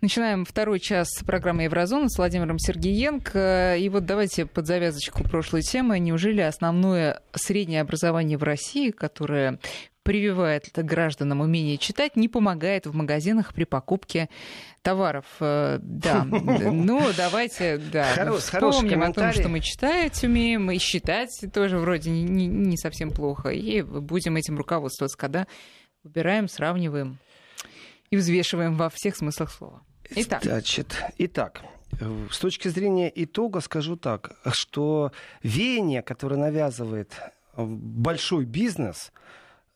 Начинаем второй час программы «Еврозона» с Владимиром Сергеенко. И вот давайте под завязочку прошлой темы. Неужели основное среднее образование в России, которое прививает гражданам умение читать, не помогает в магазинах при покупке товаров. Э, да, ну давайте, да, Хорош, вспомним о том, что мы читать умеем, и считать тоже вроде не, не, не совсем плохо, и будем этим руководствоваться, когда выбираем, сравниваем и взвешиваем во всех смыслах слова. Итак. Значит, итак, с точки зрения итога скажу так, что веяние, которое навязывает большой бизнес,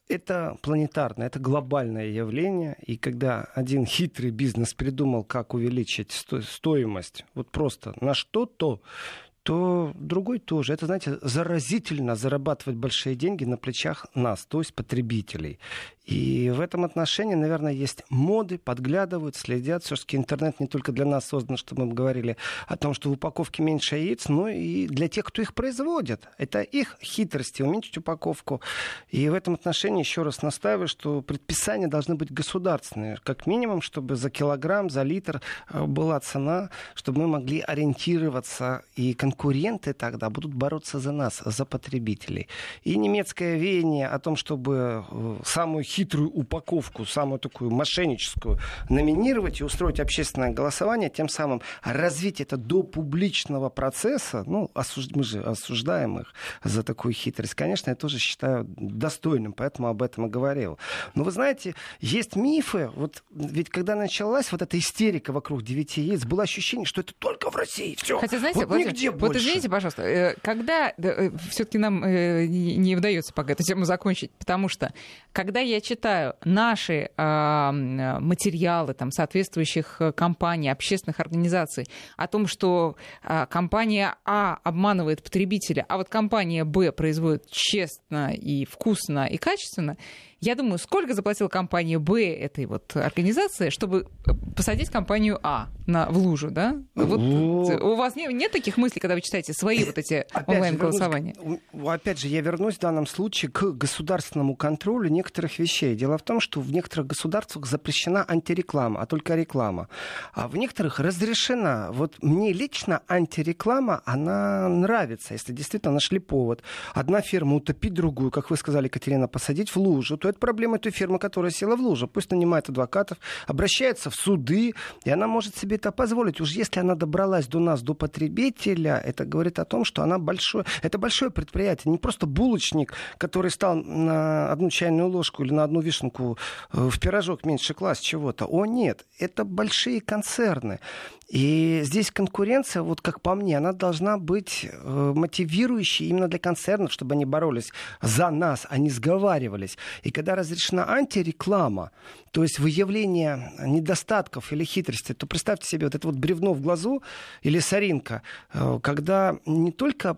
это планетарное, это глобальное явление. И когда один хитрый бизнес придумал, как увеличить стоимость, вот просто на что-то, то другой тоже. Это, знаете, заразительно зарабатывать большие деньги на плечах нас, то есть потребителей. И в этом отношении, наверное, есть моды, подглядывают, следят. Все-таки интернет не только для нас создан, чтобы мы говорили о том, что в упаковке меньше яиц, но и для тех, кто их производит. Это их хитрости, уменьшить упаковку. И в этом отношении еще раз настаиваю, что предписания должны быть государственные. Как минимум, чтобы за килограмм, за литр э, была цена, чтобы мы могли ориентироваться. И конкуренты тогда будут бороться за нас, за потребителей. И немецкое веяние о том, чтобы э, самую хитрую упаковку, самую такую мошенническую, номинировать и устроить общественное голосование, тем самым развить это до публичного процесса, ну, осуж... мы же осуждаем их за такую хитрость, конечно, я тоже считаю достойным, поэтому об этом и говорил. Но вы знаете, есть мифы, вот ведь когда началась вот эта истерика вокруг девяти яиц, было ощущение, что это только в России, все. Хотя, знаете, вот, Владимир, нигде вот больше. извините, пожалуйста, э, когда э, все-таки нам э, не удается пока эту тему закончить, потому что когда я читаю наши э, материалы там, соответствующих э, компаний, общественных организаций о том, что э, компания А обманывает потребителя, а вот компания Б производит честно и вкусно и качественно, я думаю, сколько заплатила компания Б этой вот организации, чтобы э, посадить компанию А на, в лужу, да? Вот, у вас нет, нет таких мыслей, когда вы читаете свои вот эти онлайн-голосования? Опять же, я вернусь в данном случае к государственному контролю некоторых вещей. Дело в том, что в некоторых государствах запрещена антиреклама, а только реклама. А в некоторых разрешена. Вот мне лично антиреклама, она нравится, если действительно нашли повод. Одна фирма утопить другую, как вы сказали, Катерина, посадить в лужу, то это проблема той фирмы, которая села в лужу. Пусть нанимает адвокатов, обращается в суды, и она может себе это позволить. Уж если она добралась до нас, до потребителя, это говорит о том, что она большое, это большое предприятие, не просто булочник, который стал на одну чайную ложку или на одну вишенку э, в пирожок меньше класс чего-то. О, нет, это большие концерны. И здесь конкуренция, вот как по мне, она должна быть э, мотивирующей именно для концернов, чтобы они боролись за нас, а не сговаривались. И когда разрешена антиреклама, то есть выявление недостатков или хитрости, то представьте себе вот это вот бревно в глазу или соринка, э, когда не только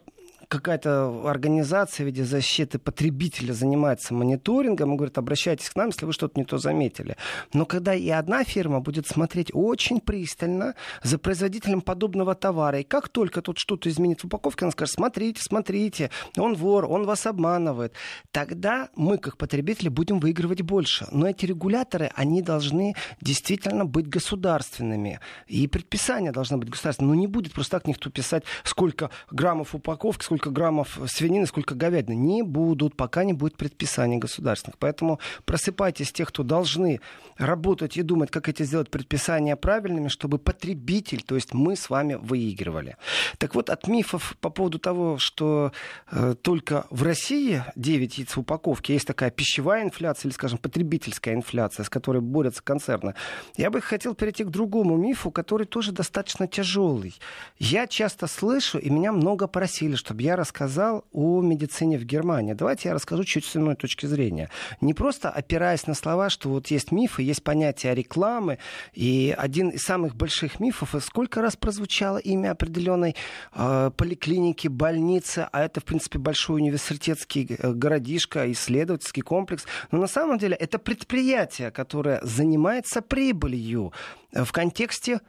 какая-то организация в виде защиты потребителя занимается мониторингом и говорит, обращайтесь к нам, если вы что-то не то заметили. Но когда и одна фирма будет смотреть очень пристально за производителем подобного товара, и как только тут что-то изменит в упаковке, она скажет, смотрите, смотрите, он вор, он вас обманывает, тогда мы, как потребители, будем выигрывать больше. Но эти регуляторы, они должны действительно быть государственными. И предписание должно быть государственным. Но не будет просто так никто писать, сколько граммов упаковки, сколько сколько граммов свинины, сколько говядины. Не будут, пока не будет предписаний государственных. Поэтому просыпайтесь тех, кто должны работать и думать, как эти сделать предписания правильными, чтобы потребитель, то есть мы с вами выигрывали. Так вот, от мифов по поводу того, что э, только в России 9 яиц в упаковке, есть такая пищевая инфляция или, скажем, потребительская инфляция, с которой борются концерны, я бы хотел перейти к другому мифу, который тоже достаточно тяжелый. Я часто слышу, и меня много просили, чтобы я рассказал о медицине в Германии. Давайте я расскажу чуть с иной точки зрения. Не просто опираясь на слова, что вот есть мифы, есть понятие рекламы, и один из самых больших мифов, и сколько раз прозвучало имя определенной э, поликлиники, больницы, а это, в принципе, большой университетский э, городишко, исследовательский комплекс. Но на самом деле это предприятие, которое занимается прибылью в контексте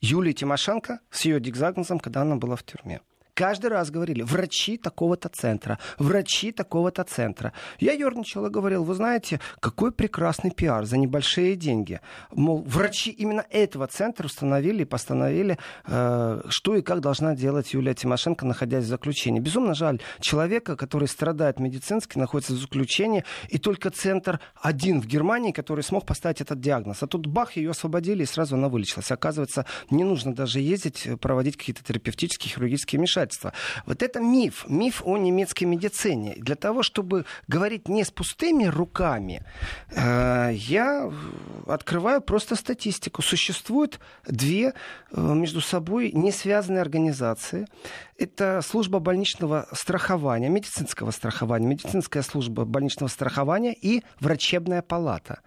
Юлии Тимошенко с ее диагнозом, когда она была в тюрьме. Каждый раз говорили, врачи такого-то центра, врачи такого-то центра. Я ерничал и говорил, вы знаете, какой прекрасный пиар за небольшие деньги. Мол, врачи именно этого центра установили и постановили, э, что и как должна делать Юлия Тимошенко, находясь в заключении. Безумно жаль человека, который страдает медицински, находится в заключении, и только центр один в Германии, который смог поставить этот диагноз. А тут бах, ее освободили, и сразу она вылечилась. Оказывается, не нужно даже ездить, э, проводить какие-то терапевтические, хирургические вмешательства. Вот это миф, миф о немецкой медицине. Для того, чтобы говорить не с пустыми руками, э, я открываю просто статистику. Существует две э, между собой не связанные организации. Это служба больничного страхования, медицинского страхования, медицинская служба больничного страхования и врачебная палата.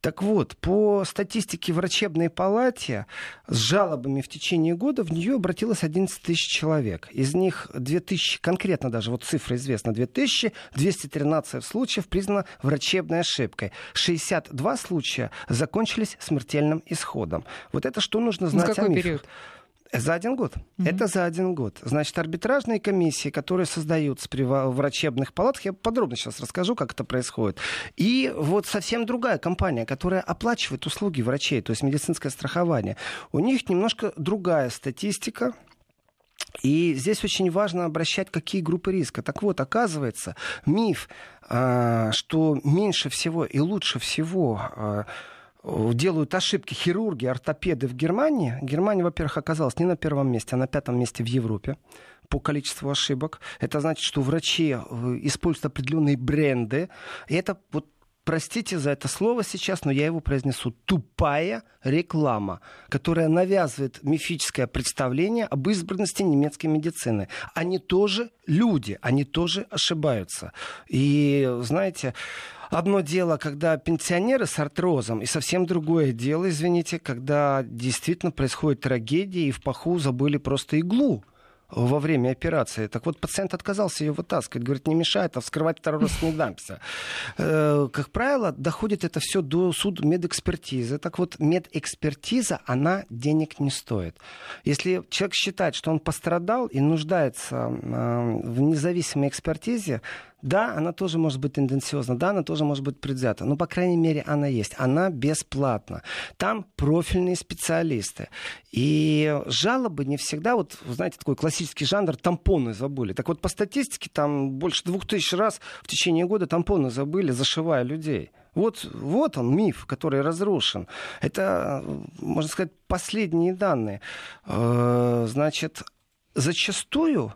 Так вот, по статистике врачебной палате с жалобами в течение года в нее обратилось 11 тысяч человек. Из них 2000, конкретно даже, вот цифра известна, 2213 случаев признано врачебной ошибкой. 62 случая закончились смертельным исходом. Вот это что нужно знать какой о мифах. период? За один год. Мгм. Это за один год. Значит, арбитражные комиссии, которые создаются при врачебных палатах, я подробно сейчас расскажу, как это происходит. И вот совсем другая компания, которая оплачивает услуги врачей, то есть медицинское страхование. У них немножко другая статистика. И здесь очень важно обращать, какие группы риска. Так вот, оказывается, миф, а, что меньше всего и лучше всего а, делают ошибки хирурги, ортопеды в Германии. Германия, во-первых, оказалась не на первом месте, а на пятом месте в Европе по количеству ошибок. Это значит, что врачи э, используют определенные бренды. И это вот Простите за это слово сейчас, но я его произнесу. Тупая реклама, которая навязывает мифическое представление об избранности немецкой медицины. Они тоже люди, они тоже ошибаются. И, знаете, Одно дело, когда пенсионеры с артрозом, и совсем другое дело, извините, когда действительно происходит трагедия, и в паху забыли просто иглу во время операции. Так вот, пациент отказался ее вытаскивать. Говорит, не мешает, а вскрывать второй раз не дамся. Э, Как правило, доходит это все до суда медэкспертизы. Так вот, медэкспертиза, она денег не стоит. Если человек считает, что он пострадал и нуждается э, в независимой экспертизе, да, она тоже может быть тенденциозна, да, она тоже может быть предвзята, но, по крайней мере, она есть. Она бесплатна. Там профильные специалисты. И жалобы не всегда, вот, знаете, такой классический жанр, тампоны забыли. Так вот, по статистике, там больше двух тысяч раз в течение года тампоны забыли, зашивая людей. Вот, вот он, миф, который разрушен. Это, можно сказать, последние данные. Э, Значит, зачастую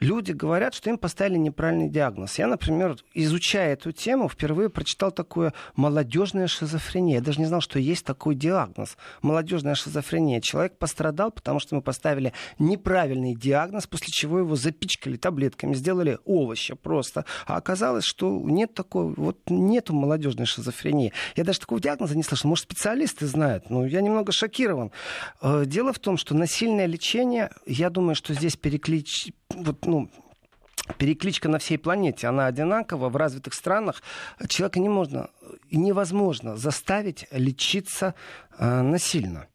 люди говорят, что им поставили неправильный диагноз. Я, например, изучая эту тему, впервые прочитал такое молодежная шизофрения. Я даже не знал, что есть такой диагноз. Молодежная шизофрения. Человек пострадал, потому что мы поставили неправильный диагноз, после чего его запичкали таблетками, сделали овощи просто. А оказалось, что нет такой, вот нету молодежной шизофрении. Я даже такого диагноза не слышал. Может, специалисты знают. Но я немного шокирован. Э, Дело в том, что насильное лечение, я думаю, что здесь переклич... Вот, ну, перекличка на всей планете, она одинакова. В развитых странах человека не можно, невозможно заставить лечиться э, насильно.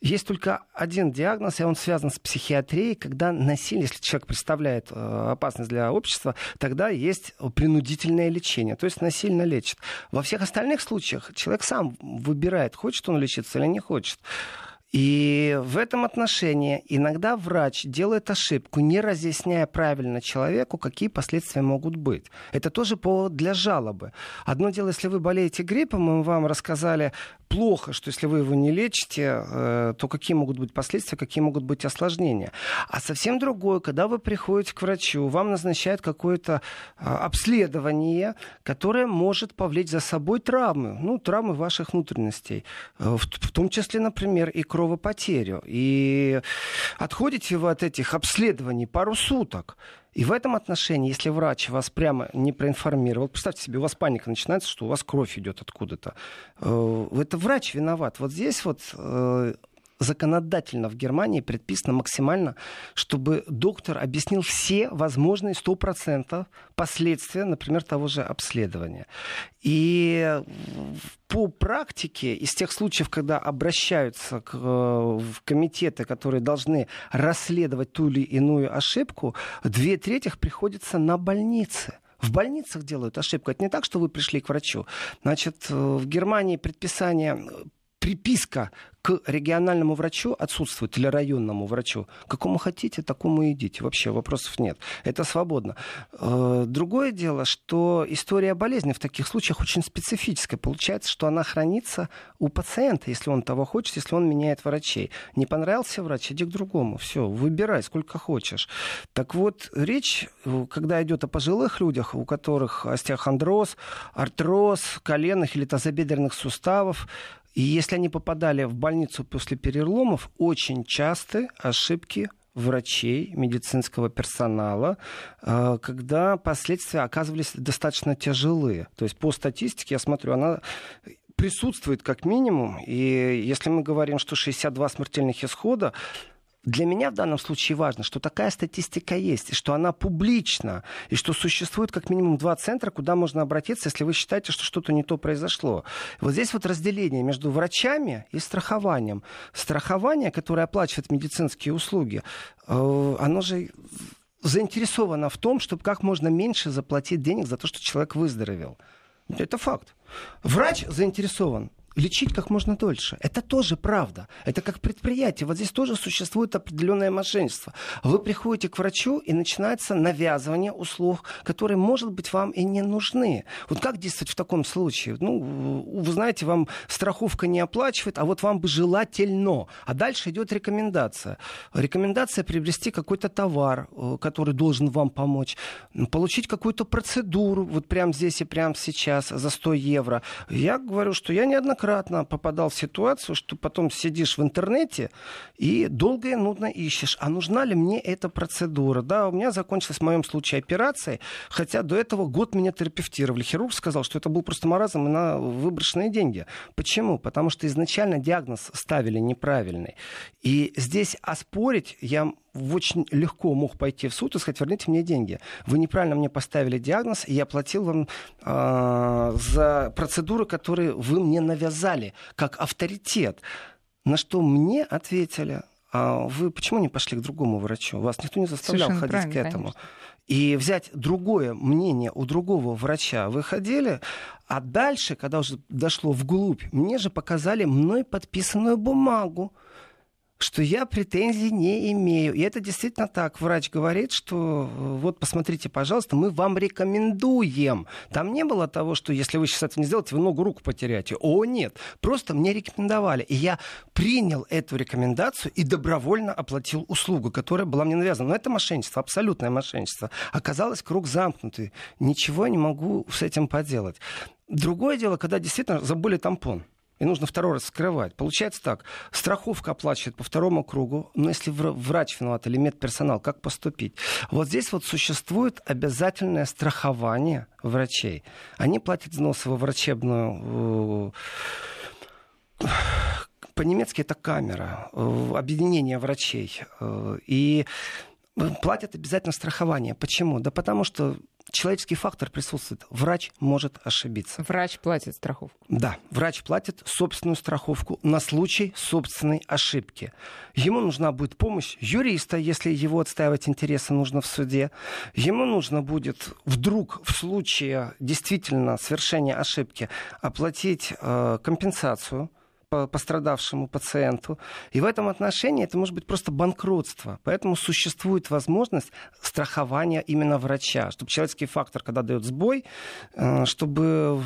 Есть только один диагноз, и он связан с психиатрией, когда насилие, если человек представляет э, опасность для общества, тогда есть принудительное лечение, то есть насильно лечит. Во всех остальных случаях человек сам выбирает, хочет он лечиться или не хочет. И в этом отношении иногда врач делает ошибку, не разъясняя правильно человеку, какие последствия могут быть. Это тоже повод для жалобы. Одно дело, если вы болеете гриппом, мы вам рассказали плохо, что если вы его не лечите, э, то какие могут быть последствия, какие могут быть осложнения. А совсем другое, когда вы приходите к врачу, вам назначают какое-то а, обследование, которое может повлечь за собой травмы, ну, травмы ваших внутренностей, Э, в, том числе, например, и кровопотерю. И отходите вы от этих обследований пару суток. И в этом отношении, если врач вас прямо не проинформировал, представьте себе, у вас паника начинается, что у вас кровь идет откуда-то. Э, Это врач виноват. Вот здесь вот э, законодательно в Германии предписано максимально, чтобы доктор объяснил все возможные 100% последствия, например, того же обследования. И по практике, из тех случаев, когда обращаются к, в комитеты, которые должны расследовать ту или иную ошибку, две трети приходится на больницы. В больницах делают ошибку. Это не так, что вы пришли к врачу. Значит, в Германии предписание приписка к региональному врачу отсутствует или районному врачу. Какому хотите, такому и идите. Вообще вопросов нет. Это свободно. Э, другое дело, что история болезни в таких случаях очень специфическая. Получается, что она хранится у пациента, если он того хочет, если он меняет врачей. Не понравился врач, иди к другому. Все, выбирай сколько хочешь. Так вот, речь, э, когда идет о пожилых людях, у которых остеохондроз, артроз коленных или тазобедренных суставов, и если они попадали в больницу после переломов, очень часто ошибки врачей, медицинского персонала, э, когда последствия оказывались достаточно тяжелые. То есть по статистике, я смотрю, она присутствует как минимум. И если мы говорим, что 62 смертельных исхода, для меня в данном случае важно, что такая статистика есть, и что она публична, и что существует как минимум два центра, куда можно обратиться, если вы считаете, что что-то не то произошло. Вот здесь вот разделение между врачами и страхованием. Страхование, которое оплачивает медицинские услуги, э, оно же заинтересовано в том, чтобы как можно меньше заплатить денег за то, что человек выздоровел. Это факт. Врач заинтересован лечить как можно дольше. Это тоже правда. Это как предприятие. Вот здесь тоже существует определенное мошенничество. Вы приходите к врачу, и начинается навязывание услуг, которые, может быть, вам и не нужны. Вот как действовать в таком случае? Ну, вы знаете, вам страховка не оплачивает, а вот вам бы желательно. А дальше идет рекомендация. Рекомендация приобрести какой-то товар, э, который должен вам помочь, получить какую-то процедуру, вот прямо здесь и прямо сейчас за 100 евро. Я говорю, что я неоднократно неоднократно попадал в ситуацию, что потом сидишь в интернете и долго и нудно ищешь, а нужна ли мне эта процедура. Да, у меня закончилась в моем случае операция, хотя до этого год меня терапевтировали. Хирург сказал, что это был просто маразм и на выброшенные деньги. Почему? Потому что изначально диагноз ставили неправильный. И здесь оспорить я очень легко мог пойти в суд и сказать, верните мне деньги. Вы неправильно мне поставили диагноз, и я платил вам э, за процедуры, которые вы мне навязали, как авторитет. На что мне ответили, а вы почему не пошли к другому врачу? Вас никто не заставлял Совершенно ходить к этому. Конечно. И взять другое мнение у другого врача. Вы ходили, а дальше, когда уже дошло вглубь, мне же показали мной подписанную бумагу что я претензий не имею. И это действительно так. Врач говорит, что э, вот посмотрите, пожалуйста, мы вам рекомендуем. Там не было того, что если вы сейчас это не сделаете, вы ногу руку потеряете. О, нет. Просто мне рекомендовали. И я принял эту рекомендацию и добровольно оплатил услугу, которая была мне навязана. Но это мошенничество, абсолютное мошенничество. Оказалось, круг замкнутый. Ничего не могу с этим поделать. Другое дело, когда действительно забыли тампон и нужно второй раз скрывать. Получается так, страховка оплачивает по второму кругу, но если врач виноват или медперсонал, как поступить? Вот здесь вот существует обязательное страхование врачей. Они платят взносы во врачебную э, по-немецки это камера, э, объединение врачей. Э, и платят обязательно страхование. Почему? Да потому что человеческий фактор присутствует. Врач может ошибиться. Врач платит страховку. Да, врач платит собственную страховку на случай собственной ошибки. Ему нужна будет помощь юриста, если его отстаивать интересы нужно в суде. Ему нужно будет вдруг в случае действительно совершения ошибки оплатить э, компенсацию пострадавшему пациенту. И в этом отношении это может быть просто банкротство. Поэтому существует возможность страхования именно врача, чтобы человеческий фактор, когда дает сбой, э, чтобы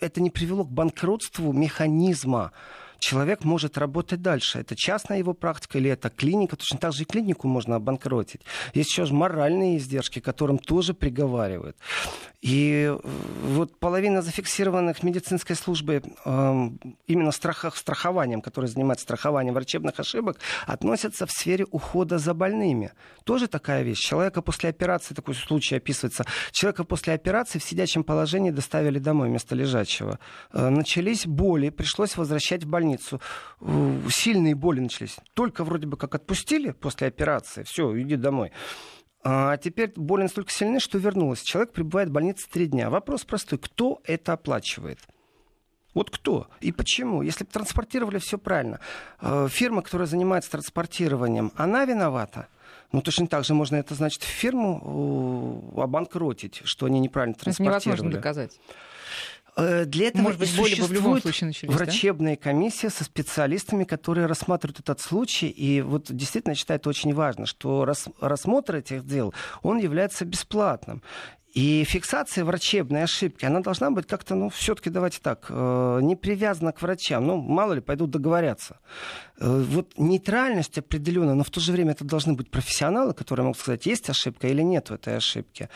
это не привело к банкротству механизма человек может работать дальше. Это частная его практика или это клиника. Точно так же и клинику можно обанкротить. Есть еще моральные издержки, которым тоже приговаривают. И э, вот половина зафиксированных медицинской службой э, именно страхах, страхованием, который занимается страхованием врачебных ошибок, относятся в сфере ухода за больными. Тоже такая вещь. Человека после операции, такой случай описывается, человека после операции в сидячем положении доставили домой вместо лежачего. Э, начались боли, пришлось возвращать в больницу больницу, сильные боли начались. Только вроде бы как отпустили после операции, все, иди домой. А теперь боли настолько сильны, что вернулась. Человек пребывает в больнице три дня. Вопрос простой. Кто это оплачивает? Вот кто и почему? Если бы транспортировали все правильно, э, фирма, которая занимается транспортированием, она виновата? Ну, точно так же можно это, значит, фирму обанкротить, что они неправильно транспортировали. Это невозможно доказать. Э, для этого Может быть, боли в любом случае начались, врачебная да? комиссия со специалистами, которые рассматривают этот случай. И вот действительно считаю это очень важно, что рассмотр этих дел, он является бесплатным. И фиксация врачебной ошибки, она должна быть как-то, ну, все-таки давайте так, э, не привязана к врачам. Ну, мало ли, пойдут договорятся. Э, вот нейтральность определенная, но в то же время это должны быть профессионалы, которые могут сказать, есть ошибка или нет в этой ошибке.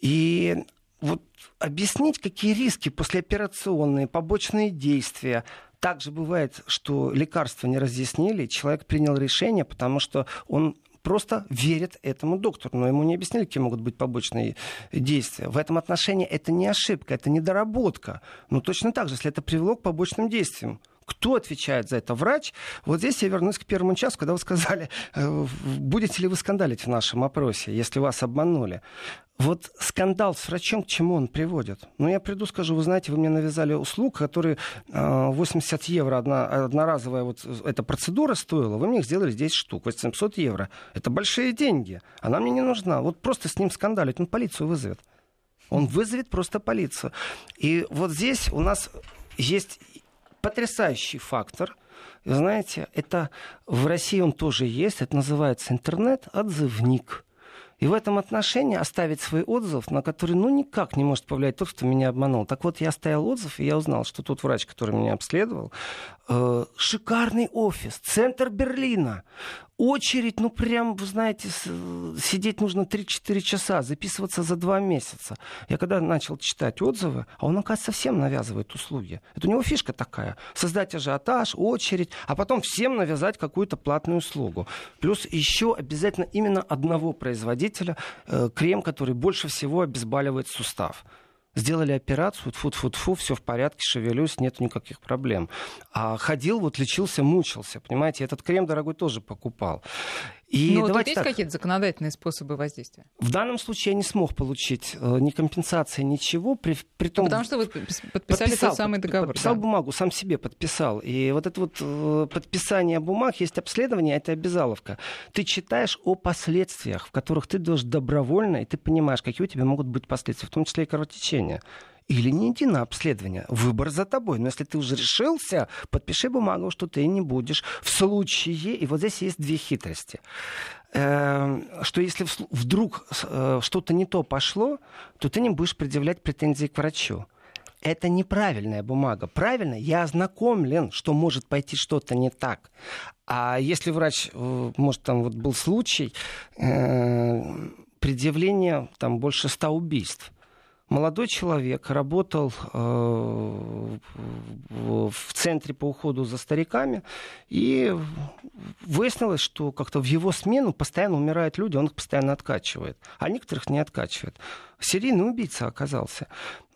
И вот объяснить, какие риски послеоперационные, побочные действия, также бывает, что лекарства не разъяснили, человек принял решение, потому что он просто верит этому доктору, но ему не объяснили, какие могут быть побочные действия. В этом отношении это не ошибка, это недоработка. Но точно так же, если это привело к побочным действиям, кто отвечает за это? Врач? Вот здесь я вернусь к первому часу, когда вы сказали, э, будете ли вы скандалить в нашем опросе, если вас обманули. Вот скандал с врачом, к чему он приводит? Ну, я приду, скажу, вы знаете, вы мне навязали услуг, которые 80 э, евро одна, одноразовая вот эта процедура стоила, вы мне их сделали 10 штук, 800 евро. Это большие деньги, она мне не нужна. Вот просто с ним скандалить, он полицию вызовет. Он вызовет просто полицию. И вот здесь у нас есть потрясающий фактор. Вы знаете, это в России он тоже есть, это называется интернет-отзывник. И в этом отношении оставить свой отзыв, на который ну никак не может повлиять тот, кто меня обманул. Так вот, я оставил отзыв, и я узнал, что тот врач, который меня обследовал, э, шикарный офис, центр Берлина очередь, ну прям, вы знаете, сидеть нужно 3-4 часа, записываться за 2 месяца. Я когда начал читать отзывы, а он, оказывается, совсем навязывает услуги. Это у него фишка такая. Создать ажиотаж, очередь, а потом всем навязать какую-то платную услугу. Плюс еще обязательно именно одного производителя э, крем, который больше всего обезболивает сустав. Сделали операцию, фу-фу-фу, все в порядке, шевелюсь, нет никаких проблем. А ходил, вот лечился, мучился, понимаете, этот крем дорогой тоже покупал. И Но тут есть какие-то законодательные способы воздействия? В данном случае я не смог получить э, ни компенсации, ничего. При, при том, ну, потому что вы подписали подписал, тот самый договор. Подписал да. бумагу, сам себе подписал. И вот это вот э, подписание бумаг, есть обследование, это обязаловка. Ты читаешь о последствиях, в которых ты должен добровольно, и ты понимаешь, какие у тебя могут быть последствия, в том числе и кровотечение или не иди на обследование. Выбор за тобой. Но если ты уже решился, подпиши бумагу, что ты не будешь. В случае, и вот здесь есть две хитрости эм, что если вдруг э, что-то не то пошло, то ты не будешь предъявлять претензии к врачу. Это неправильная бумага. Правильно, я ознакомлен, что может пойти что-то не так. А если врач, э, может, там вот был случай, э, предъявление там больше ста убийств молодой человек работал э, в центре по уходу за стариками, и выяснилось, что как-то в его смену постоянно умирают люди, он их постоянно откачивает, а некоторых не откачивает. Серийный убийца оказался.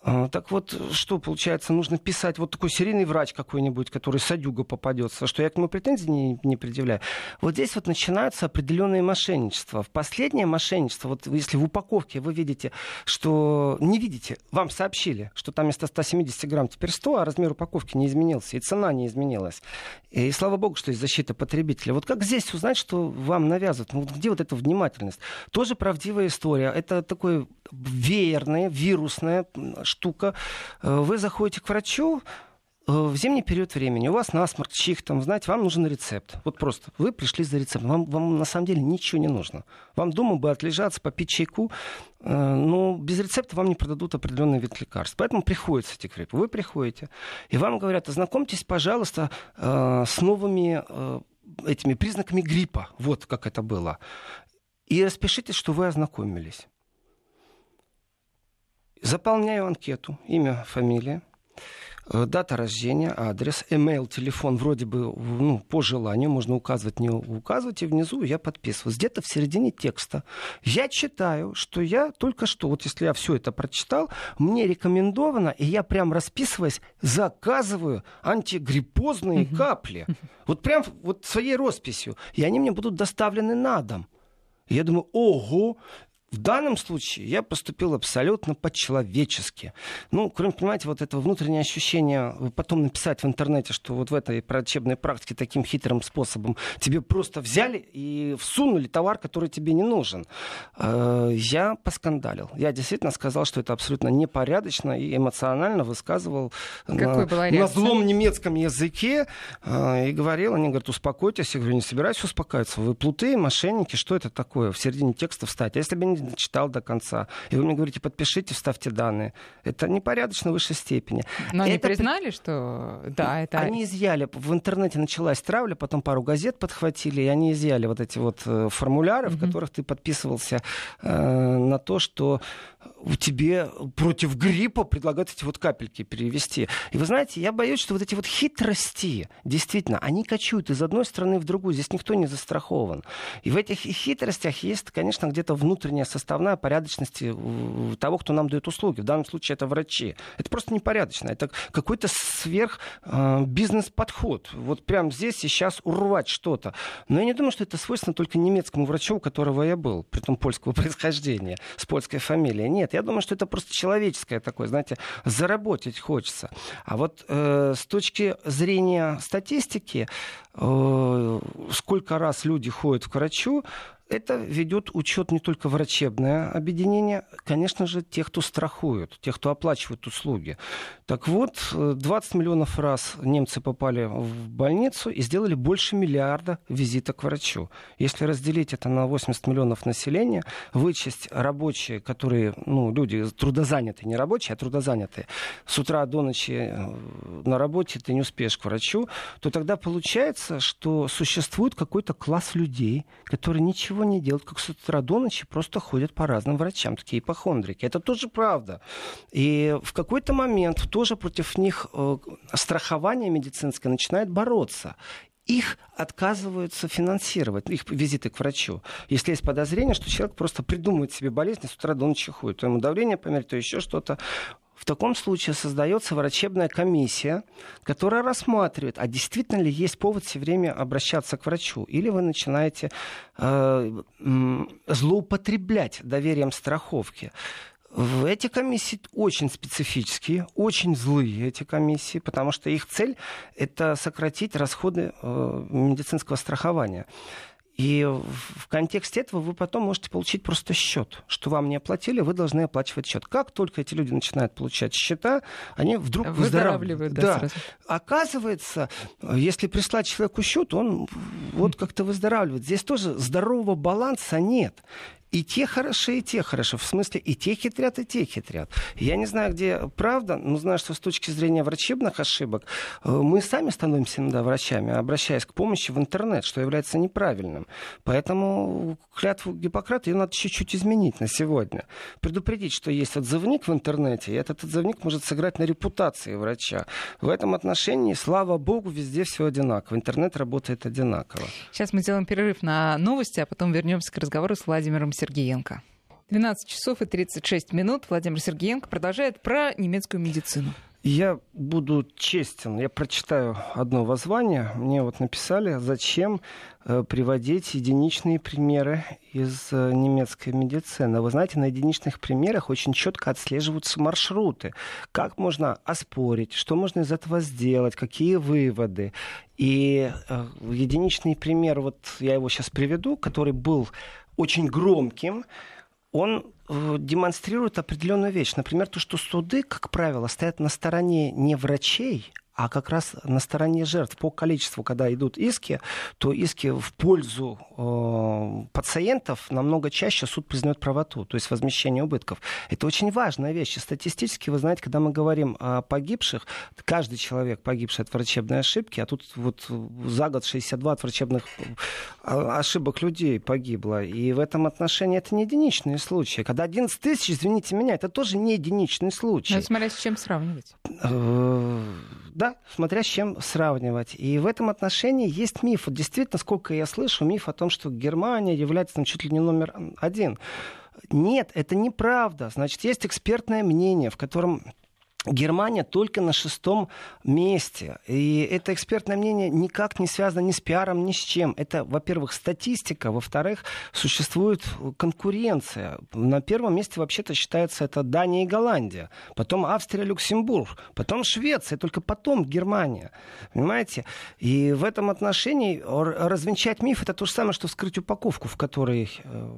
А, так вот, что получается, нужно писать вот такой серийный врач какой-нибудь, который садюга попадется, что я к нему претензий не, не предъявляю. Вот здесь вот начинаются определенные мошенничества. В последнее мошенничество, вот если в упаковке вы видите, что не видите, вам сообщили, что там вместо 170 грамм теперь 100, а размер упаковки не изменился, и цена не изменилась. И слава богу, что есть защита потребителя. Вот как здесь узнать, что вам навязывают? Ну, где вот эта внимательность? Тоже правдивая история. Это такой веерная, вирусная штука. Э, вы заходите к врачу, э, в зимний период времени, у вас насморк, чих, там, знаете, вам нужен рецепт. Вот просто вы пришли за рецептом, вам, вам на самом деле ничего не нужно. Вам дома бы отлежаться, попить чайку, э, но без рецепта вам не продадут определенный вид лекарств. Поэтому приходится идти к врачу. Вы приходите, и вам говорят, ознакомьтесь, пожалуйста, с новыми этими признаками гриппа. Вот как это было. И распишитесь, что вы ознакомились. Заполняю анкету, имя, фамилия. Э, дата рождения, адрес, email, телефон, вроде бы ну, по желанию, можно указывать, не указывать, и внизу я подписываюсь. Где-то в середине текста я читаю, что я только что, вот если я все это прочитал, мне рекомендовано, и я прям расписываясь, заказываю антигриппозные капли. Вот прям вот своей росписью. И они мне будут доставлены на дом. Я думаю, ого, в данном случае я поступил абсолютно по-человечески. Ну, кроме, понимаете, вот этого внутреннего ощущения, потом написать в интернете, что вот в этой врачебной практике таким хитрым способом тебе просто взяли и всунули товар, который тебе не нужен. Э, я поскандалил. Я действительно сказал, что это абсолютно непорядочно и эмоционально высказывал на, на злом немецком языке э, и говорил, они говорят, успокойтесь. Я говорю, не собираюсь успокаиваться. Вы плуты, мошенники, что это такое? В середине текста встать. А если бы читал до конца. И вы мне говорите, подпишите, вставьте данные. Это непорядочно в высшей степени. Но это... они признали, что да, это... Они изъяли. В интернете началась травля, потом пару газет подхватили, и они изъяли вот эти вот э, формуляры, mm-hmm. в которых ты подписывался э, на то, что тебе против гриппа предлагают эти вот капельки перевести. И вы знаете, я боюсь, что вот эти вот хитрости, действительно, они кочуют из одной страны в другую. Здесь никто не застрахован. И в этих хитростях есть, конечно, где-то внутренняя составная порядочности того, кто нам дает услуги. В данном случае это врачи. Это просто непорядочно. Это какой-то сверх э, бизнес-подход. Вот прямо здесь и сейчас урвать что-то. Но я не думаю, что это свойственно только немецкому врачу, у которого я был, при том польского происхождения, с польской фамилией. Нет, я думаю, что это просто человеческое такое, знаете, заработать хочется. А вот э, с точки зрения статистики, э, сколько раз люди ходят к врачу, это ведет учет не только врачебное объединение, конечно же, тех, кто страхует, тех, кто оплачивает услуги. Так вот, 20 миллионов раз немцы попали в больницу и сделали больше миллиарда визита к врачу. Если разделить это на 80 миллионов населения, вычесть рабочие, которые, ну, люди трудозанятые, не рабочие, а трудозанятые, с утра до ночи э, на работе ты не успеешь к врачу, то тогда получается, что существует какой-то класс людей, которые ничего не делают, как с утра до ночи, просто ходят по разным врачам, такие ипохондрики. Это тоже правда. И в какой-то момент тоже против них э, страхование медицинское начинает бороться их отказываются финансировать, их визиты к врачу. Если есть подозрение, что человек просто придумывает себе болезнь, с утра до ночи ходит, то ему давление померить, то еще что-то. В таком случае создается врачебная комиссия, которая рассматривает, а действительно ли есть повод все время обращаться к врачу, или вы начинаете э, злоупотреблять доверием страховки. Эти комиссии очень специфические, очень злые эти комиссии, потому что их цель это сократить расходы э, медицинского страхования. И в контексте этого вы потом можете получить просто счет, что вам не оплатили, вы должны оплачивать счет. Как только эти люди начинают получать счета, они вдруг выздоравливают. Да, да. Оказывается, если прислать человеку счет, он вот как-то выздоравливает. Здесь тоже здорового баланса нет. И те хороши, и те хороши. В смысле, и те хитрят, и те хитрят. Я не знаю, где правда, но знаю, что с точки зрения врачебных ошибок э, мы сами становимся иногда врачами, обращаясь к помощи в интернет, что является неправильным. Поэтому клятву Гиппократа ее надо чуть-чуть изменить на сегодня. Предупредить, что есть отзывник в интернете, и этот отзывник может сыграть на репутации врача. В этом отношении, слава богу, везде все одинаково. Интернет работает одинаково. Сейчас мы сделаем перерыв на новости, а потом вернемся к разговору с Владимиром Сергеенко. 12 часов и 36 минут. Владимир Сергеенко продолжает про немецкую медицину. Я буду честен. Я прочитаю одно воззвание. Мне вот написали, зачем э, приводить единичные примеры из э, немецкой медицины. Вы знаете, на единичных примерах очень четко отслеживаются маршруты. Как можно оспорить, что можно из этого сделать, какие выводы. И э, единичный пример, вот я его сейчас приведу, который был очень громким, он э, демонстрирует определенную вещь. Например, то, что суды, как правило, стоят на стороне не врачей, а как раз на стороне жертв. По количеству, когда идут иски, то иски в пользу э, пациентов намного чаще суд признает правоту, то есть возмещение убытков. Это очень важная вещь. И статистически, вы знаете, когда мы говорим о погибших, каждый человек погибший от врачебной ошибки, а тут вот за год 62 от врачебных э, ошибок людей погибло. И в этом отношении это не единичные случаи. Когда 11 тысяч, извините меня, это тоже не единичный случай. Но смотря с чем сравнивать. Да, смотря с чем сравнивать. И в этом отношении есть миф. Вот действительно, сколько я слышу, миф о том, что Германия является там, чуть ли не номер один. Нет, это неправда. Значит, есть экспертное мнение, в котором Германия только на шестом месте. И это экспертное мнение никак не связано ни с пиаром, ни с чем. Это, во-первых, статистика, во-вторых, существует конкуренция. На первом месте вообще-то считается это Дания и Голландия, потом Австрия, Люксембург, потом Швеция, только потом Германия. Понимаете? И в этом отношении развенчать миф это то же самое, что вскрыть упаковку, в которой э,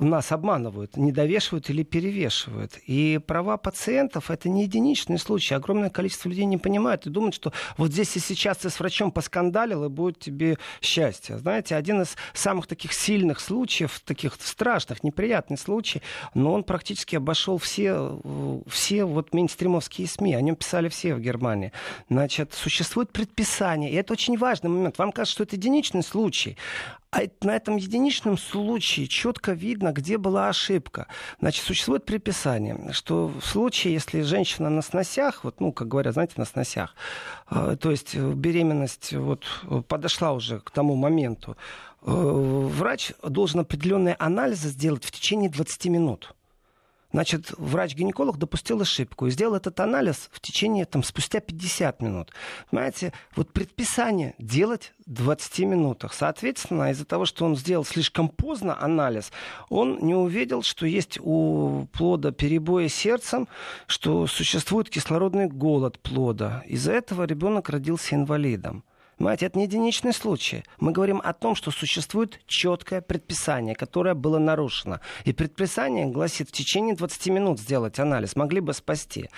нас обманывают, недовешивают или перевешивают. И права пациентов — это не единичный случай. Огромное количество людей не понимают и думают, что вот здесь и сейчас ты с врачом поскандалил, и будет тебе счастье. Знаете, один из самых таких сильных случаев, таких страшных, неприятных случаев, но он практически обошел все, все вот мейнстримовские СМИ. О нем писали все в Германии. Значит, существует предписание, и это очень важный момент. Вам кажется, что это единичный случай, а на этом единичном случае четко видно, где была ошибка. Значит, существует приписание, что в случае, если женщина на сносях, вот, ну, как говорят, знаете, на сносях, э, то есть беременность вот, подошла уже к тому моменту, э, врач должен определенные анализы сделать в течение 20 минут. Значит, врач-гинеколог допустил ошибку и сделал этот анализ в течение, там, спустя 50 минут. Понимаете, вот предписание делать в 20 минутах. Соответственно, из-за того, что он сделал слишком поздно анализ, он не увидел, что есть у плода перебои сердцем, что существует кислородный голод плода. Из-за этого ребенок родился инвалидом. Понимаете, это не единичный случай. Мы говорим о том, что существует четкое предписание, которое было нарушено. И предписание гласит в течение 20 минут сделать анализ. Могли бы спасти.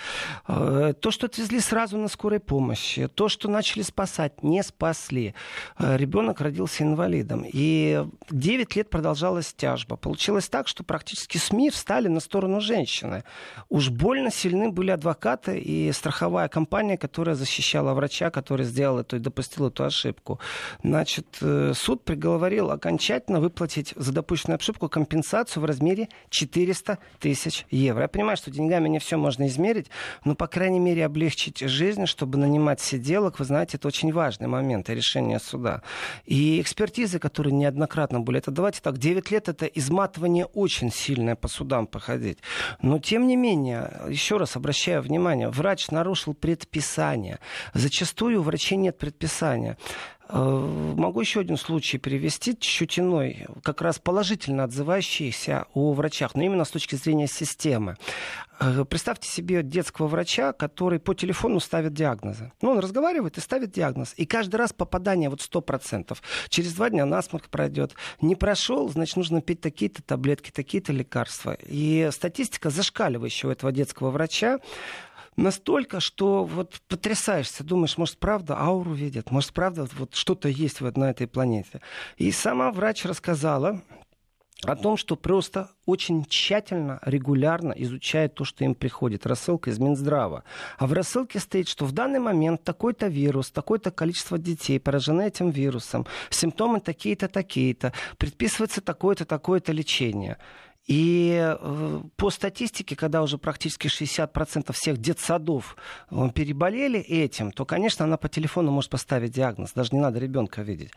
Э, то, что отвезли сразу на скорой помощи, то, что начали спасать, не спасли. Э, ребенок родился инвалидом. И 9 лет продолжалась тяжба. Получилось так, что практически СМИ встали на сторону женщины. Уж больно сильны были адвокаты и страховая компания, которая защищала врача, который сделал это и допустил эту ошибку. Значит, э, суд приговорил окончательно выплатить за допущенную ошибку компенсацию в размере 400 тысяч евро. Я понимаю, что деньгами не все можно измерить, но, по крайней мере, облегчить жизнь, чтобы нанимать сиделок, вы знаете, это очень важный момент решения суда. И экспертизы, которые неоднократно были, это давайте так, 9 лет это изматывание очень сильное по судам походить. Но, тем не менее, еще раз обращаю внимание, врач нарушил предписание. Зачастую у врачей нет предписания заболевания. Э, могу еще один случай привести, иной, как раз положительно отзывающийся о врачах, но именно с точки зрения системы. Э, представьте себе детского врача, который по телефону ставит диагнозы. Ну, он разговаривает и ставит диагноз. И каждый раз попадание вот 100%. Через два дня насморк пройдет. Не прошел, значит, нужно пить такие-то таблетки, такие-то лекарства. И статистика зашкаливающая у этого детского врача настолько, что вот потрясаешься, думаешь, может, правда ауру видят, может, правда вот что-то есть вот на этой планете. И сама врач рассказала, о том, что просто очень тщательно, регулярно изучает то, что им приходит. Рассылка из Минздрава. А в рассылке стоит, что в данный момент такой-то вирус, такое-то количество детей поражены этим вирусом, симптомы такие-то, такие-то, предписывается такое-то, такое-то лечение. И э, по статистике, когда уже практически 60% всех детсадов э, переболели этим, то, конечно, она по телефону может поставить диагноз. Даже не надо ребенка видеть.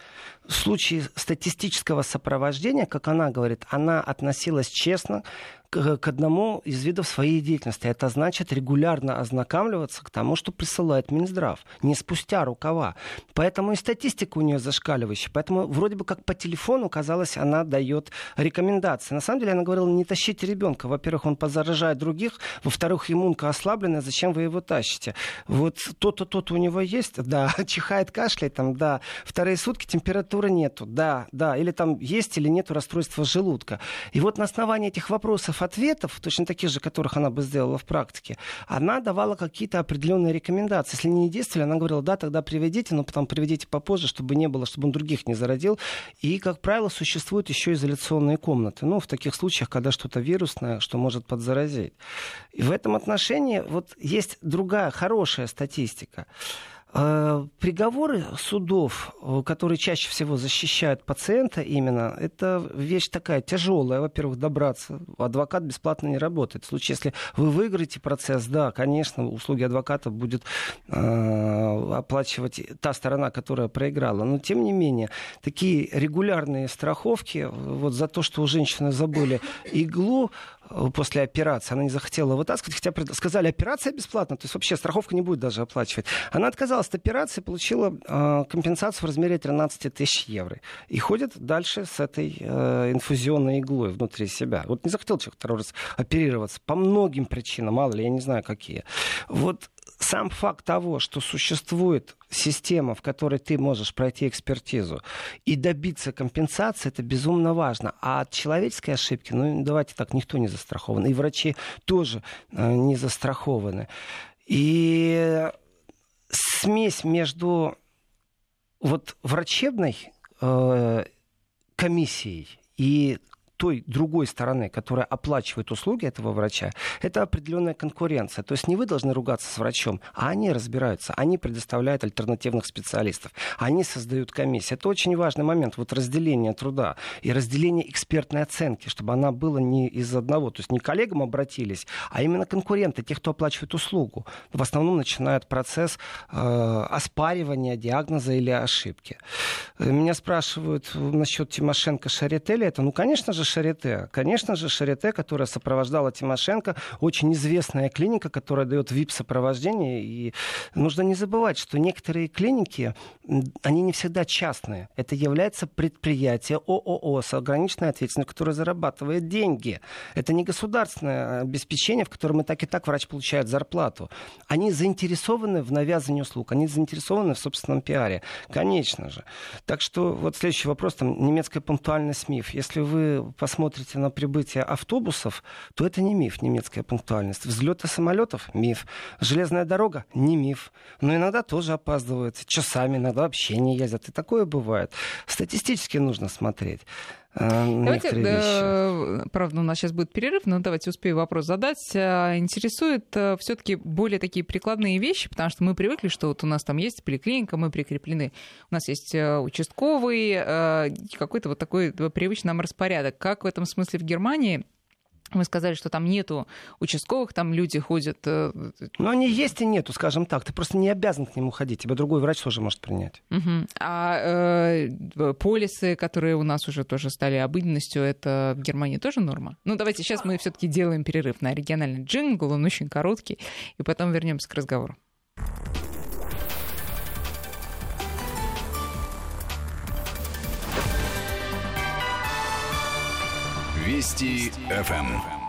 В случае статистического сопровождения, как она говорит, она относилась честно к одному из видов своей деятельности. Это значит регулярно ознакомливаться к тому, что присылает Минздрав, не спустя рукава. Поэтому и статистика у нее зашкаливающая. Поэтому вроде бы как по телефону, казалось, она дает рекомендации. На самом деле она говорила, не тащите ребенка. Во-первых, он позаражает других. Во-вторых, иммунка ослабленная, зачем вы его тащите? Вот то-то, то-то у него есть, да, чихает, кашляет, там, да. Вторые сутки температуры нету, да, да. Или там есть или нету расстройства желудка. И вот на основании этих вопросов ответов, точно таких же, которых она бы сделала в практике, она давала какие-то определенные рекомендации. Если они не действовали, она говорила, да, тогда приведите, но потом приведите попозже, чтобы не было, чтобы он других не зародил. И, как правило, существуют еще изоляционные комнаты. Ну, в таких случаях, когда что-то вирусное, что может подзаразить. И в этом отношении вот есть другая хорошая статистика. Э, приговоры судов, э, которые чаще всего защищают пациента именно, это вещь такая тяжелая. Во-первых, добраться. Адвокат бесплатно не работает. В случае, если вы выиграете процесс, да, конечно, услуги адвоката будет э, оплачивать та сторона, которая проиграла. Но, тем не менее, такие регулярные страховки вот за то, что у женщины забыли иглу, после операции. Она не захотела вытаскивать, хотя сказали, операция бесплатна, то есть вообще страховка не будет даже оплачивать. Она отказалась от операции, получила э, компенсацию в размере 13 тысяч евро. И ходит дальше с этой э, инфузионной иглой внутри себя. Вот не захотел человек второй раз оперироваться по многим причинам, мало ли, я не знаю какие. Вот сам факт того, что существует система, в которой ты можешь пройти экспертизу и добиться компенсации, это безумно важно. А от человеческой ошибки, ну давайте так, никто не застрахован. И врачи тоже э, не застрахованы. И смесь между вот врачебной э, комиссией и той другой стороны, которая оплачивает услуги этого врача, это определенная конкуренция. То есть не вы должны ругаться с врачом, а они разбираются, они предоставляют альтернативных специалистов, они создают комиссии. Это очень важный момент, вот разделение труда и разделение экспертной оценки, чтобы она была не из одного, то есть не коллегам обратились, а именно конкуренты, тех, кто оплачивает услугу. В основном начинают процесс э, оспаривания диагноза или ошибки. Меня спрашивают насчет Тимошенко Шарители, это, ну, конечно же, Шарите. Конечно же, Шарите, которая сопровождала Тимошенко, очень известная клиника, которая дает ВИП-сопровождение. И нужно не забывать, что некоторые клиники, они не всегда частные. Это является предприятие ООО с ограниченной ответственностью, которое зарабатывает деньги. Это не государственное обеспечение, в котором и так и так врач получает зарплату. Они заинтересованы в навязывании услуг, они заинтересованы в собственном пиаре. Конечно же. Так что вот следующий вопрос, там, немецкая пунктуальность миф. Если вы посмотрите на прибытие автобусов, то это не миф, немецкая пунктуальность. Взлеты самолетов – миф. Железная дорога – не миф. Но иногда тоже опаздывают. Часами иногда вообще не ездят. И такое бывает. Статистически нужно смотреть. Э, давайте, да, правда, у нас сейчас будет перерыв, но давайте успею вопрос задать. Э, интересует э, все-таки более такие прикладные вещи, потому что мы привыкли, что вот у нас там есть поликлиника, мы прикреплены, у нас есть участковый, какой-то вот такой привычный нам распорядок. Как в этом смысле в Германии? Вы сказали, что там нету участковых, там люди ходят. Ну, они есть и нету, скажем так. Ты просто не обязан к нему ходить. Тебя другой врач тоже может принять. Угу. А э, полисы, которые у нас уже тоже стали обыденностью, это в Германии тоже норма? Ну, давайте сейчас мы все-таки делаем перерыв на оригинальный джингл, он очень короткий, и потом вернемся к разговору. Вести ФМ.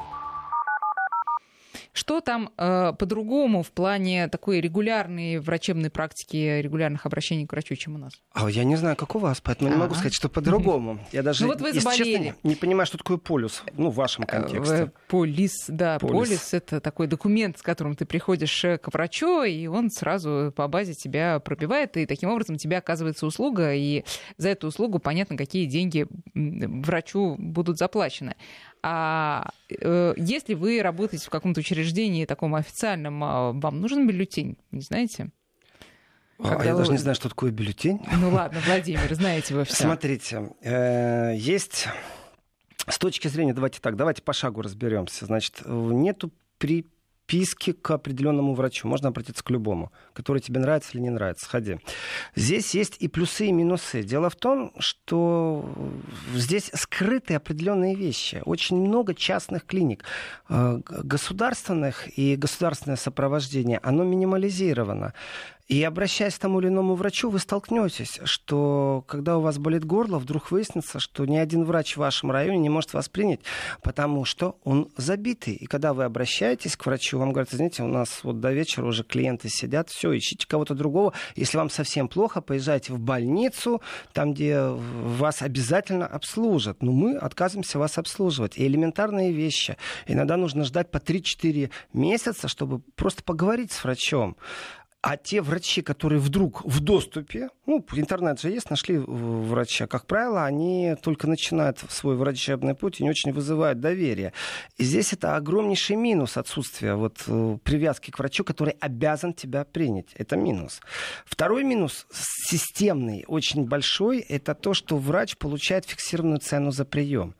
Что там э, по-другому в плане такой регулярной врачебной практики, регулярных обращений к врачу, чем у нас? А я не знаю, как у вас, поэтому А-а-а. не могу сказать, что по-другому. Я даже, ну, вот вы заболели. честно, не понимаю, что такое полюс, ну, в вашем э, контексте. Полис, да, полис. полис — это такой документ, с которым ты приходишь э, к врачу, и он сразу по базе тебя пробивает, и таким образом тебе оказывается услуга, и за эту услугу понятно, какие деньги врачу будут заплачены. А э, если вы работаете в каком-то учреждении таком официальном, а, вам нужен бюллетень, не знаете? Когда а я вы... даже не знаю, что такое бюллетень. Ну ладно, Владимир, знаете вы все. Смотрите, э, есть с точки зрения, давайте так, давайте по шагу разберемся. Значит, нету при списке к определенному врачу. Можно обратиться к любому, который тебе нравится или не нравится. Ходи. Здесь есть и плюсы, и минусы. Дело в том, что здесь скрыты определенные вещи. Очень много частных клиник. Э, государственных и государственное сопровождение, оно минимализировано. И обращаясь к тому или иному врачу, вы столкнетесь, что когда у вас болит горло, вдруг выяснится, что ни один врач в вашем районе не может вас принять, потому что он забитый. И когда вы обращаетесь к врачу, вам говорят, извините, у нас вот до вечера уже клиенты сидят, все, ищите кого-то другого. Если вам совсем плохо, поезжайте в больницу, там, где вас обязательно обслужат. Но мы отказываемся вас обслуживать. И элементарные вещи. Иногда нужно ждать по 3-4 месяца, чтобы просто поговорить с врачом. А те врачи, которые вдруг в доступе, ну, интернет же есть, нашли врача, как правило, они только начинают свой врачебный путь и не очень вызывают доверие. И здесь это огромнейший минус отсутствия вот, э, привязки к врачу, который обязан тебя принять. Это минус. Второй минус, системный, очень большой, это то, что врач получает фиксированную цену за прием.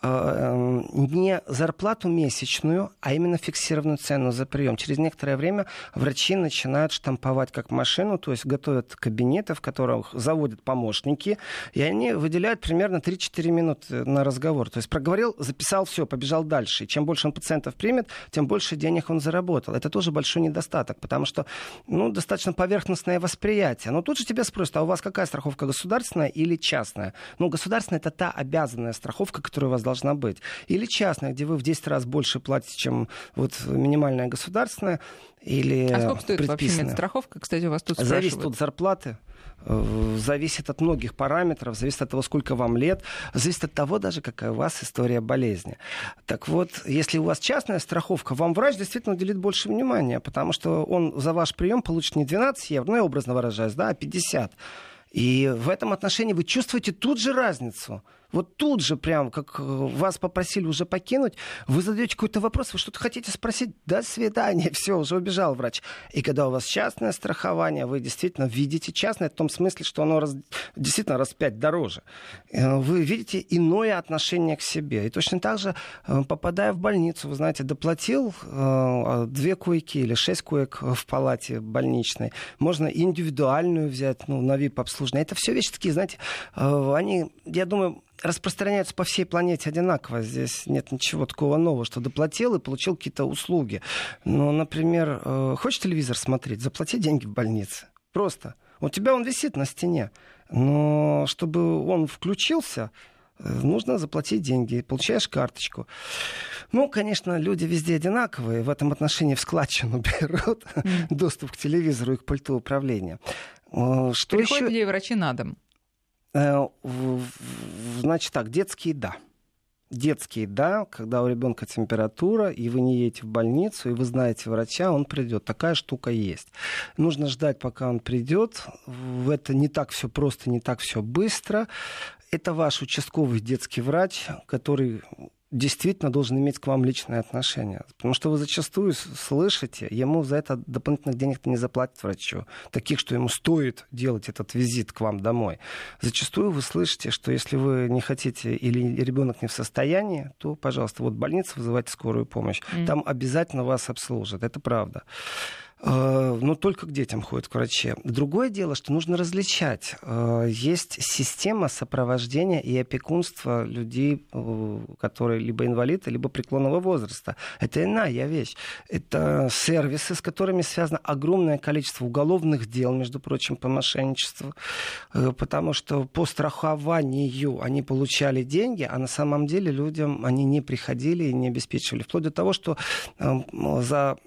Э, не зарплату месячную, а именно фиксированную цену за прием. Через некоторое время врачи начинают штамповать как машину, то есть готовят кабинеты, в которых заводят помощники, и они выделяют примерно 3-4 минуты на разговор. То есть проговорил, записал, все, побежал дальше. И чем больше он пациентов примет, тем больше денег он заработал. Это тоже большой недостаток, потому что ну, достаточно поверхностное восприятие. Но тут же тебя спросят, а у вас какая страховка, государственная или частная? Ну, государственная это та обязанная страховка, которая у вас должна быть. Или частная, где вы в 10 раз больше платите, чем вот минимальная государственная. Или а сколько стоит вообще медстраховка? Кстати, у вас тут Зависит спрашивают. от зарплаты э, зависит от многих параметров, зависит от того, сколько вам лет, зависит от того даже, какая у вас история болезни. Так вот, если у вас частная страховка, вам врач действительно уделит больше внимания, потому что он за ваш прием получит не 12 евро, ну, я образно выражаюсь, да, а 50. И в этом отношении вы чувствуете тут же разницу – вот тут же прям, как э, вас попросили уже покинуть, вы задаете какой-то вопрос, вы что-то хотите спросить, до свидания, все, уже убежал врач. И когда у вас частное страхование, вы действительно видите частное в том смысле, что оно раз, действительно раз пять дороже. Э, вы видите иное отношение к себе. И точно так же, э, попадая в больницу, вы знаете, доплатил две койки или шесть коек в палате больничной, можно индивидуальную взять, ну, на VIP-обслуживание. Это все вещи такие, знаете, они, я думаю, распространяются по всей планете одинаково. Здесь нет ничего такого нового, что доплатил и получил какие-то услуги. Но, например, э, хочешь телевизор смотреть, заплати деньги в больнице. Просто. У тебя он висит на стене. Но чтобы он включился, э, нужно заплатить деньги, получаешь карточку. Ну, конечно, люди везде одинаковые, в этом отношении в складчину берут mm. доступ к телевизору и к пульту управления. Э, что Приходят еще... ли врачи на дом? Э, значит так, детские да. Детские, да, когда у ребенка температура, и вы не едете в больницу, и вы знаете врача, он придет. Такая штука есть. Нужно ждать, пока он придет. Это не так все просто, не так все быстро. Это ваш участковый детский врач, который действительно должен иметь к вам личное отношение. Потому что вы зачастую слышите, ему за это дополнительных денег-то не заплатят врачу. Таких, что ему стоит делать этот визит к вам домой. Зачастую вы слышите, что если вы не хотите или ребенок не в состоянии, то, пожалуйста, вот больница, вызывайте скорую помощь. Mm. Там обязательно вас обслужат. Это правда. Э, но только к детям ходят к враче. Другое дело, что нужно различать. Э, есть система сопровождения и опекунства людей, э, которые либо инвалиды, либо преклонного возраста. Это иная вещь. Это сервисы, с которыми связано огромное количество уголовных дел, между прочим, по мошенничеству. Потому что по страхованию они получали деньги, а на самом деле людям они не приходили и не обеспечивали. Вплоть до того, что за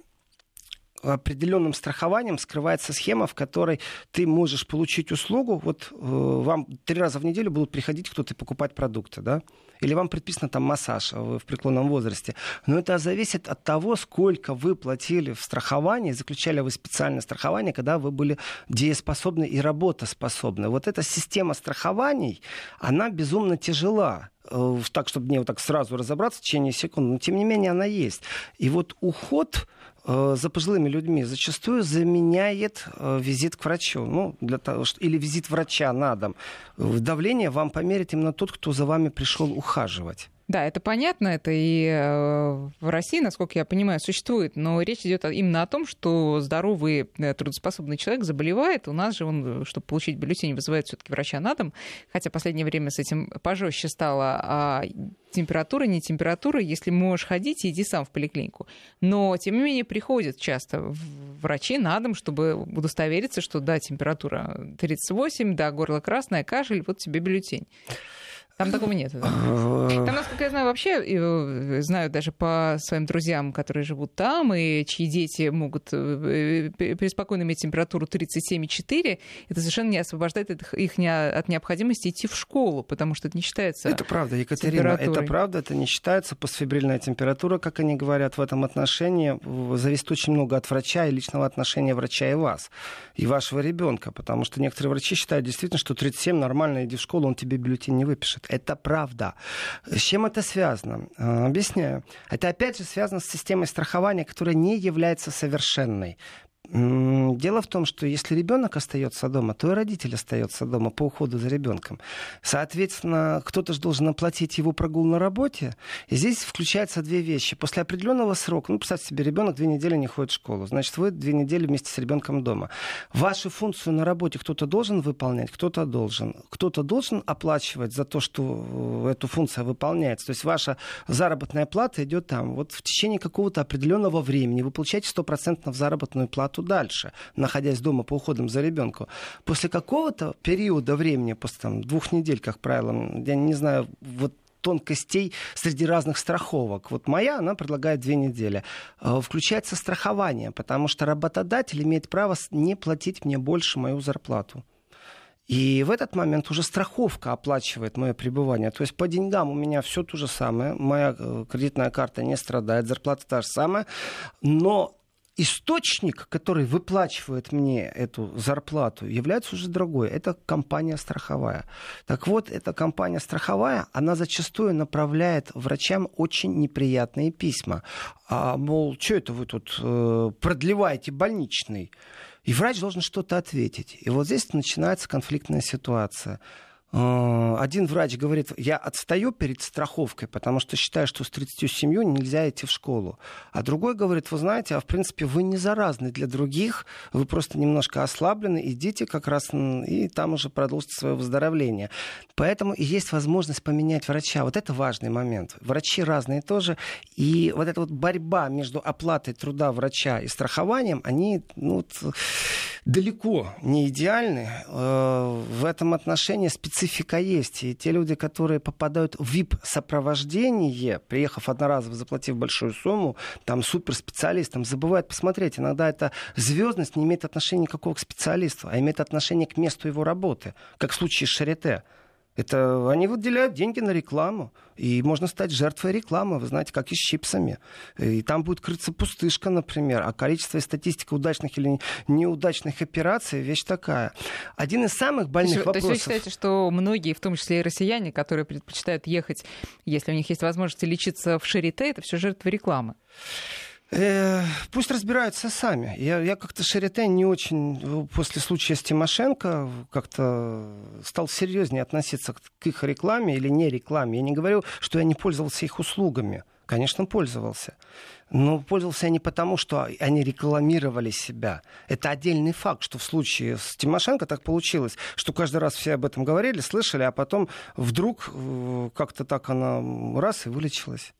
определенным страхованием скрывается схема, в которой ты можешь получить услугу, вот э, вам три раза в неделю будут приходить кто-то покупать продукты, да, или вам предписано там массаж, а вы в преклонном возрасте. Но это зависит от того, сколько вы платили в страховании, заключали вы специальное страхование, когда вы были дееспособны и работоспособны. Вот эта система страхований, она безумно тяжела э, так, чтобы мне вот так сразу разобраться в течение секунд, но тем не менее она есть. И вот уход за пожилыми людьми зачастую заменяет э, визит к врачу. Ну, для того, что, или визит врача на дом. Давление вам померит именно тот, кто за вами пришел ухаживать. Да, это понятно, это и э, в России, насколько я понимаю, существует, но речь идет именно о том, что здоровый э, трудоспособный человек заболевает. У нас же он, чтобы получить бюллетень, вызывает все-таки врача на дом, хотя в последнее время с этим пожестче стало. А температура, не температура, если можешь ходить, иди сам в поликлинику. Но, тем не менее, приходят часто врачи на дом, чтобы удостовериться, что да, температура 38, да, горло красное, кашель, вот тебе бюллетень. Там такого нет. Да? Там, насколько я знаю, вообще, э, знаю даже по своим друзьям, которые живут там, и чьи дети могут э, преспокойно иметь температуру 37,4, это совершенно не освобождает их от необходимости идти в школу, потому что это не считается Это правда, Екатерина, это правда, это не считается постфибрильная температура, как они говорят в этом отношении. Зависит очень много от врача и личного отношения врача и вас, и вашего ребенка, потому что некоторые врачи считают действительно, что 37 нормально, иди в школу, он тебе бюллетень не выпишет. Это правда. С чем это связано? А, объясняю. Это опять же связано с системой страхования, которая не является совершенной. Дело в том, что если ребенок остается дома, то и родитель остается дома по уходу за ребенком. Соответственно, кто-то же должен оплатить его прогул на работе. И здесь включаются две вещи. После определенного срока, ну, представьте себе, ребенок две недели не ходит в школу, значит, вы две недели вместе с ребенком дома. Вашу функцию на работе кто-то должен выполнять, кто-то должен. Кто-то должен оплачивать за то, что э, эту функцию выполняется. То есть ваша заработная плата идет там. Вот в течение какого-то определенного времени вы получаете стопроцентно заработную плату работу дальше, находясь дома по уходам за ребенком. После какого-то периода времени, после там, двух недель, как правило, я не знаю, вот тонкостей среди разных страховок. Вот моя, она предлагает две недели. Э, включается страхование, потому что работодатель имеет право не платить мне больше мою зарплату. И в этот момент уже страховка оплачивает мое пребывание. То есть по деньгам у меня все то же самое. Моя э, кредитная карта не страдает, зарплата та же самая. Но источник, который выплачивает мне эту зарплату, является уже другой. Это компания страховая. Так вот, эта компания страховая, она зачастую направляет врачам очень неприятные письма. А, мол, что это вы тут э, продлеваете больничный? И врач должен что-то ответить. И вот здесь начинается конфликтная ситуация. Э, один врач говорит, я отстаю перед страховкой, потому что считаю, что с 37 нельзя идти в школу. А другой говорит, вы знаете, а в принципе вы не заразны для других, вы просто немножко ослаблены, идите как раз и там уже продолжите свое выздоровление. Поэтому и есть возможность поменять врача. Вот это важный момент. Врачи разные тоже. И вот эта вот борьба между оплатой труда врача и страхованием, они ну, далеко не идеальны. Э, в этом отношении специфика есть. И те люди, которые попадают в VIP-сопровождение, приехав одноразово, заплатив большую сумму, там суперспециалистам, забывают посмотреть. Иногда эта звездность не имеет отношения никакого к специалисту, а имеет отношение к месту его работы, как в случае с Шарите. Это они выделяют деньги на рекламу. И можно стать жертвой рекламы, вы знаете, как и с чипсами. И там будет крыться пустышка, например. А количество и статистика удачных или неудачных операций вещь такая. Один из самых больных то вопросов... То есть вы считаете, что многие, в том числе и россияне, которые предпочитают ехать, если у них есть возможность лечиться в Шарите, это все жертвы рекламы? Э, пусть разбираются сами. Я, я как-то Шарите не очень э, после случая с Тимошенко как-то стал серьезнее относиться к их рекламе или не рекламе. Я не говорю, что я не пользовался их услугами. Конечно, пользовался. Но пользовался я не потому, что они рекламировали себя. Это отдельный факт, что в случае с Тимошенко так получилось, что каждый раз все об этом говорили, слышали, а потом вдруг э, как-то так она раз и вылечилась.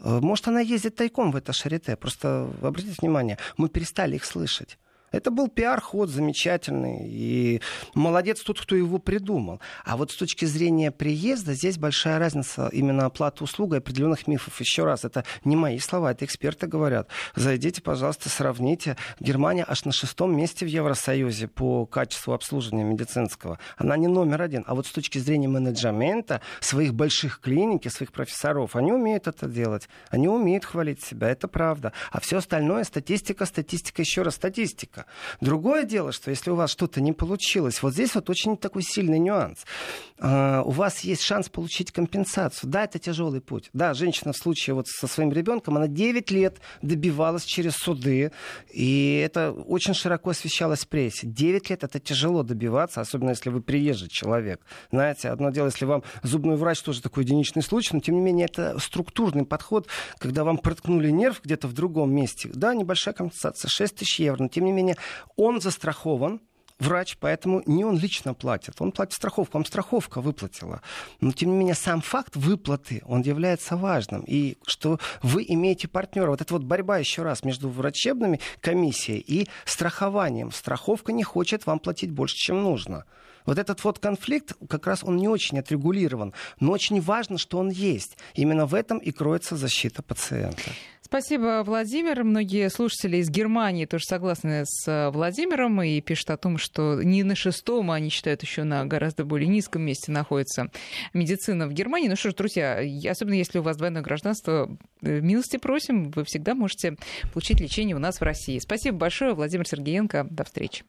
Э, может, она ездит тайком в это шарите. Просто обратите внимание, мы перестали их слышать. Это был пиар-ход замечательный. И молодец тот, кто его придумал. А вот с точки зрения приезда, здесь большая разница именно оплаты услуг и определенных мифов. Еще раз, это не мои слова, это эксперты говорят. Зайдите, пожалуйста, сравните. Германия аж на шестом месте в Евросоюзе по качеству обслуживания медицинского. Она не номер один. А вот с точки зрения менеджмента, своих больших клиник и своих профессоров, они умеют это делать. Они умеют хвалить себя, это правда. А все остальное статистика, статистика, еще раз статистика. Человека. Другое дело, что если у вас что-то не получилось, вот здесь вот очень такой сильный нюанс. Uh, у вас есть шанс получить компенсацию. Да, это тяжелый путь. Да, женщина в случае вот со своим ребенком, она 9 лет добивалась через суды, и это очень широко освещалось в прессе. 9 лет это тяжело добиваться, особенно если вы приезжий человек. Знаете, одно дело, если вам зубной врач тоже такой единичный случай, но тем не менее это структурный подход, когда вам проткнули нерв где-то в другом месте. Да, небольшая компенсация, 6 тысяч евро, но тем не менее он застрахован, врач, поэтому не он лично платит. Он платит страховку, вам страховка выплатила. Но, тем не менее, сам факт выплаты, он является важным. И что вы имеете партнера. Вот эта вот борьба, еще раз, между врачебными комиссией и страхованием. Страховка не хочет вам платить больше, чем нужно. Вот этот вот конфликт, как раз он не очень отрегулирован, но очень важно, что он есть. Именно в этом и кроется защита пациента. Спасибо, Владимир. Многие слушатели из Германии тоже согласны с э, Владимиром и пишут о том, что не на шестом, а они считают еще на гораздо более низком месте находится медицина в Германии. Ну что ж, друзья, особенно если у вас двойное гражданство, э, милости просим, вы всегда можете получить лечение у нас в России. Спасибо большое, Владимир Сергеенко. До встречи.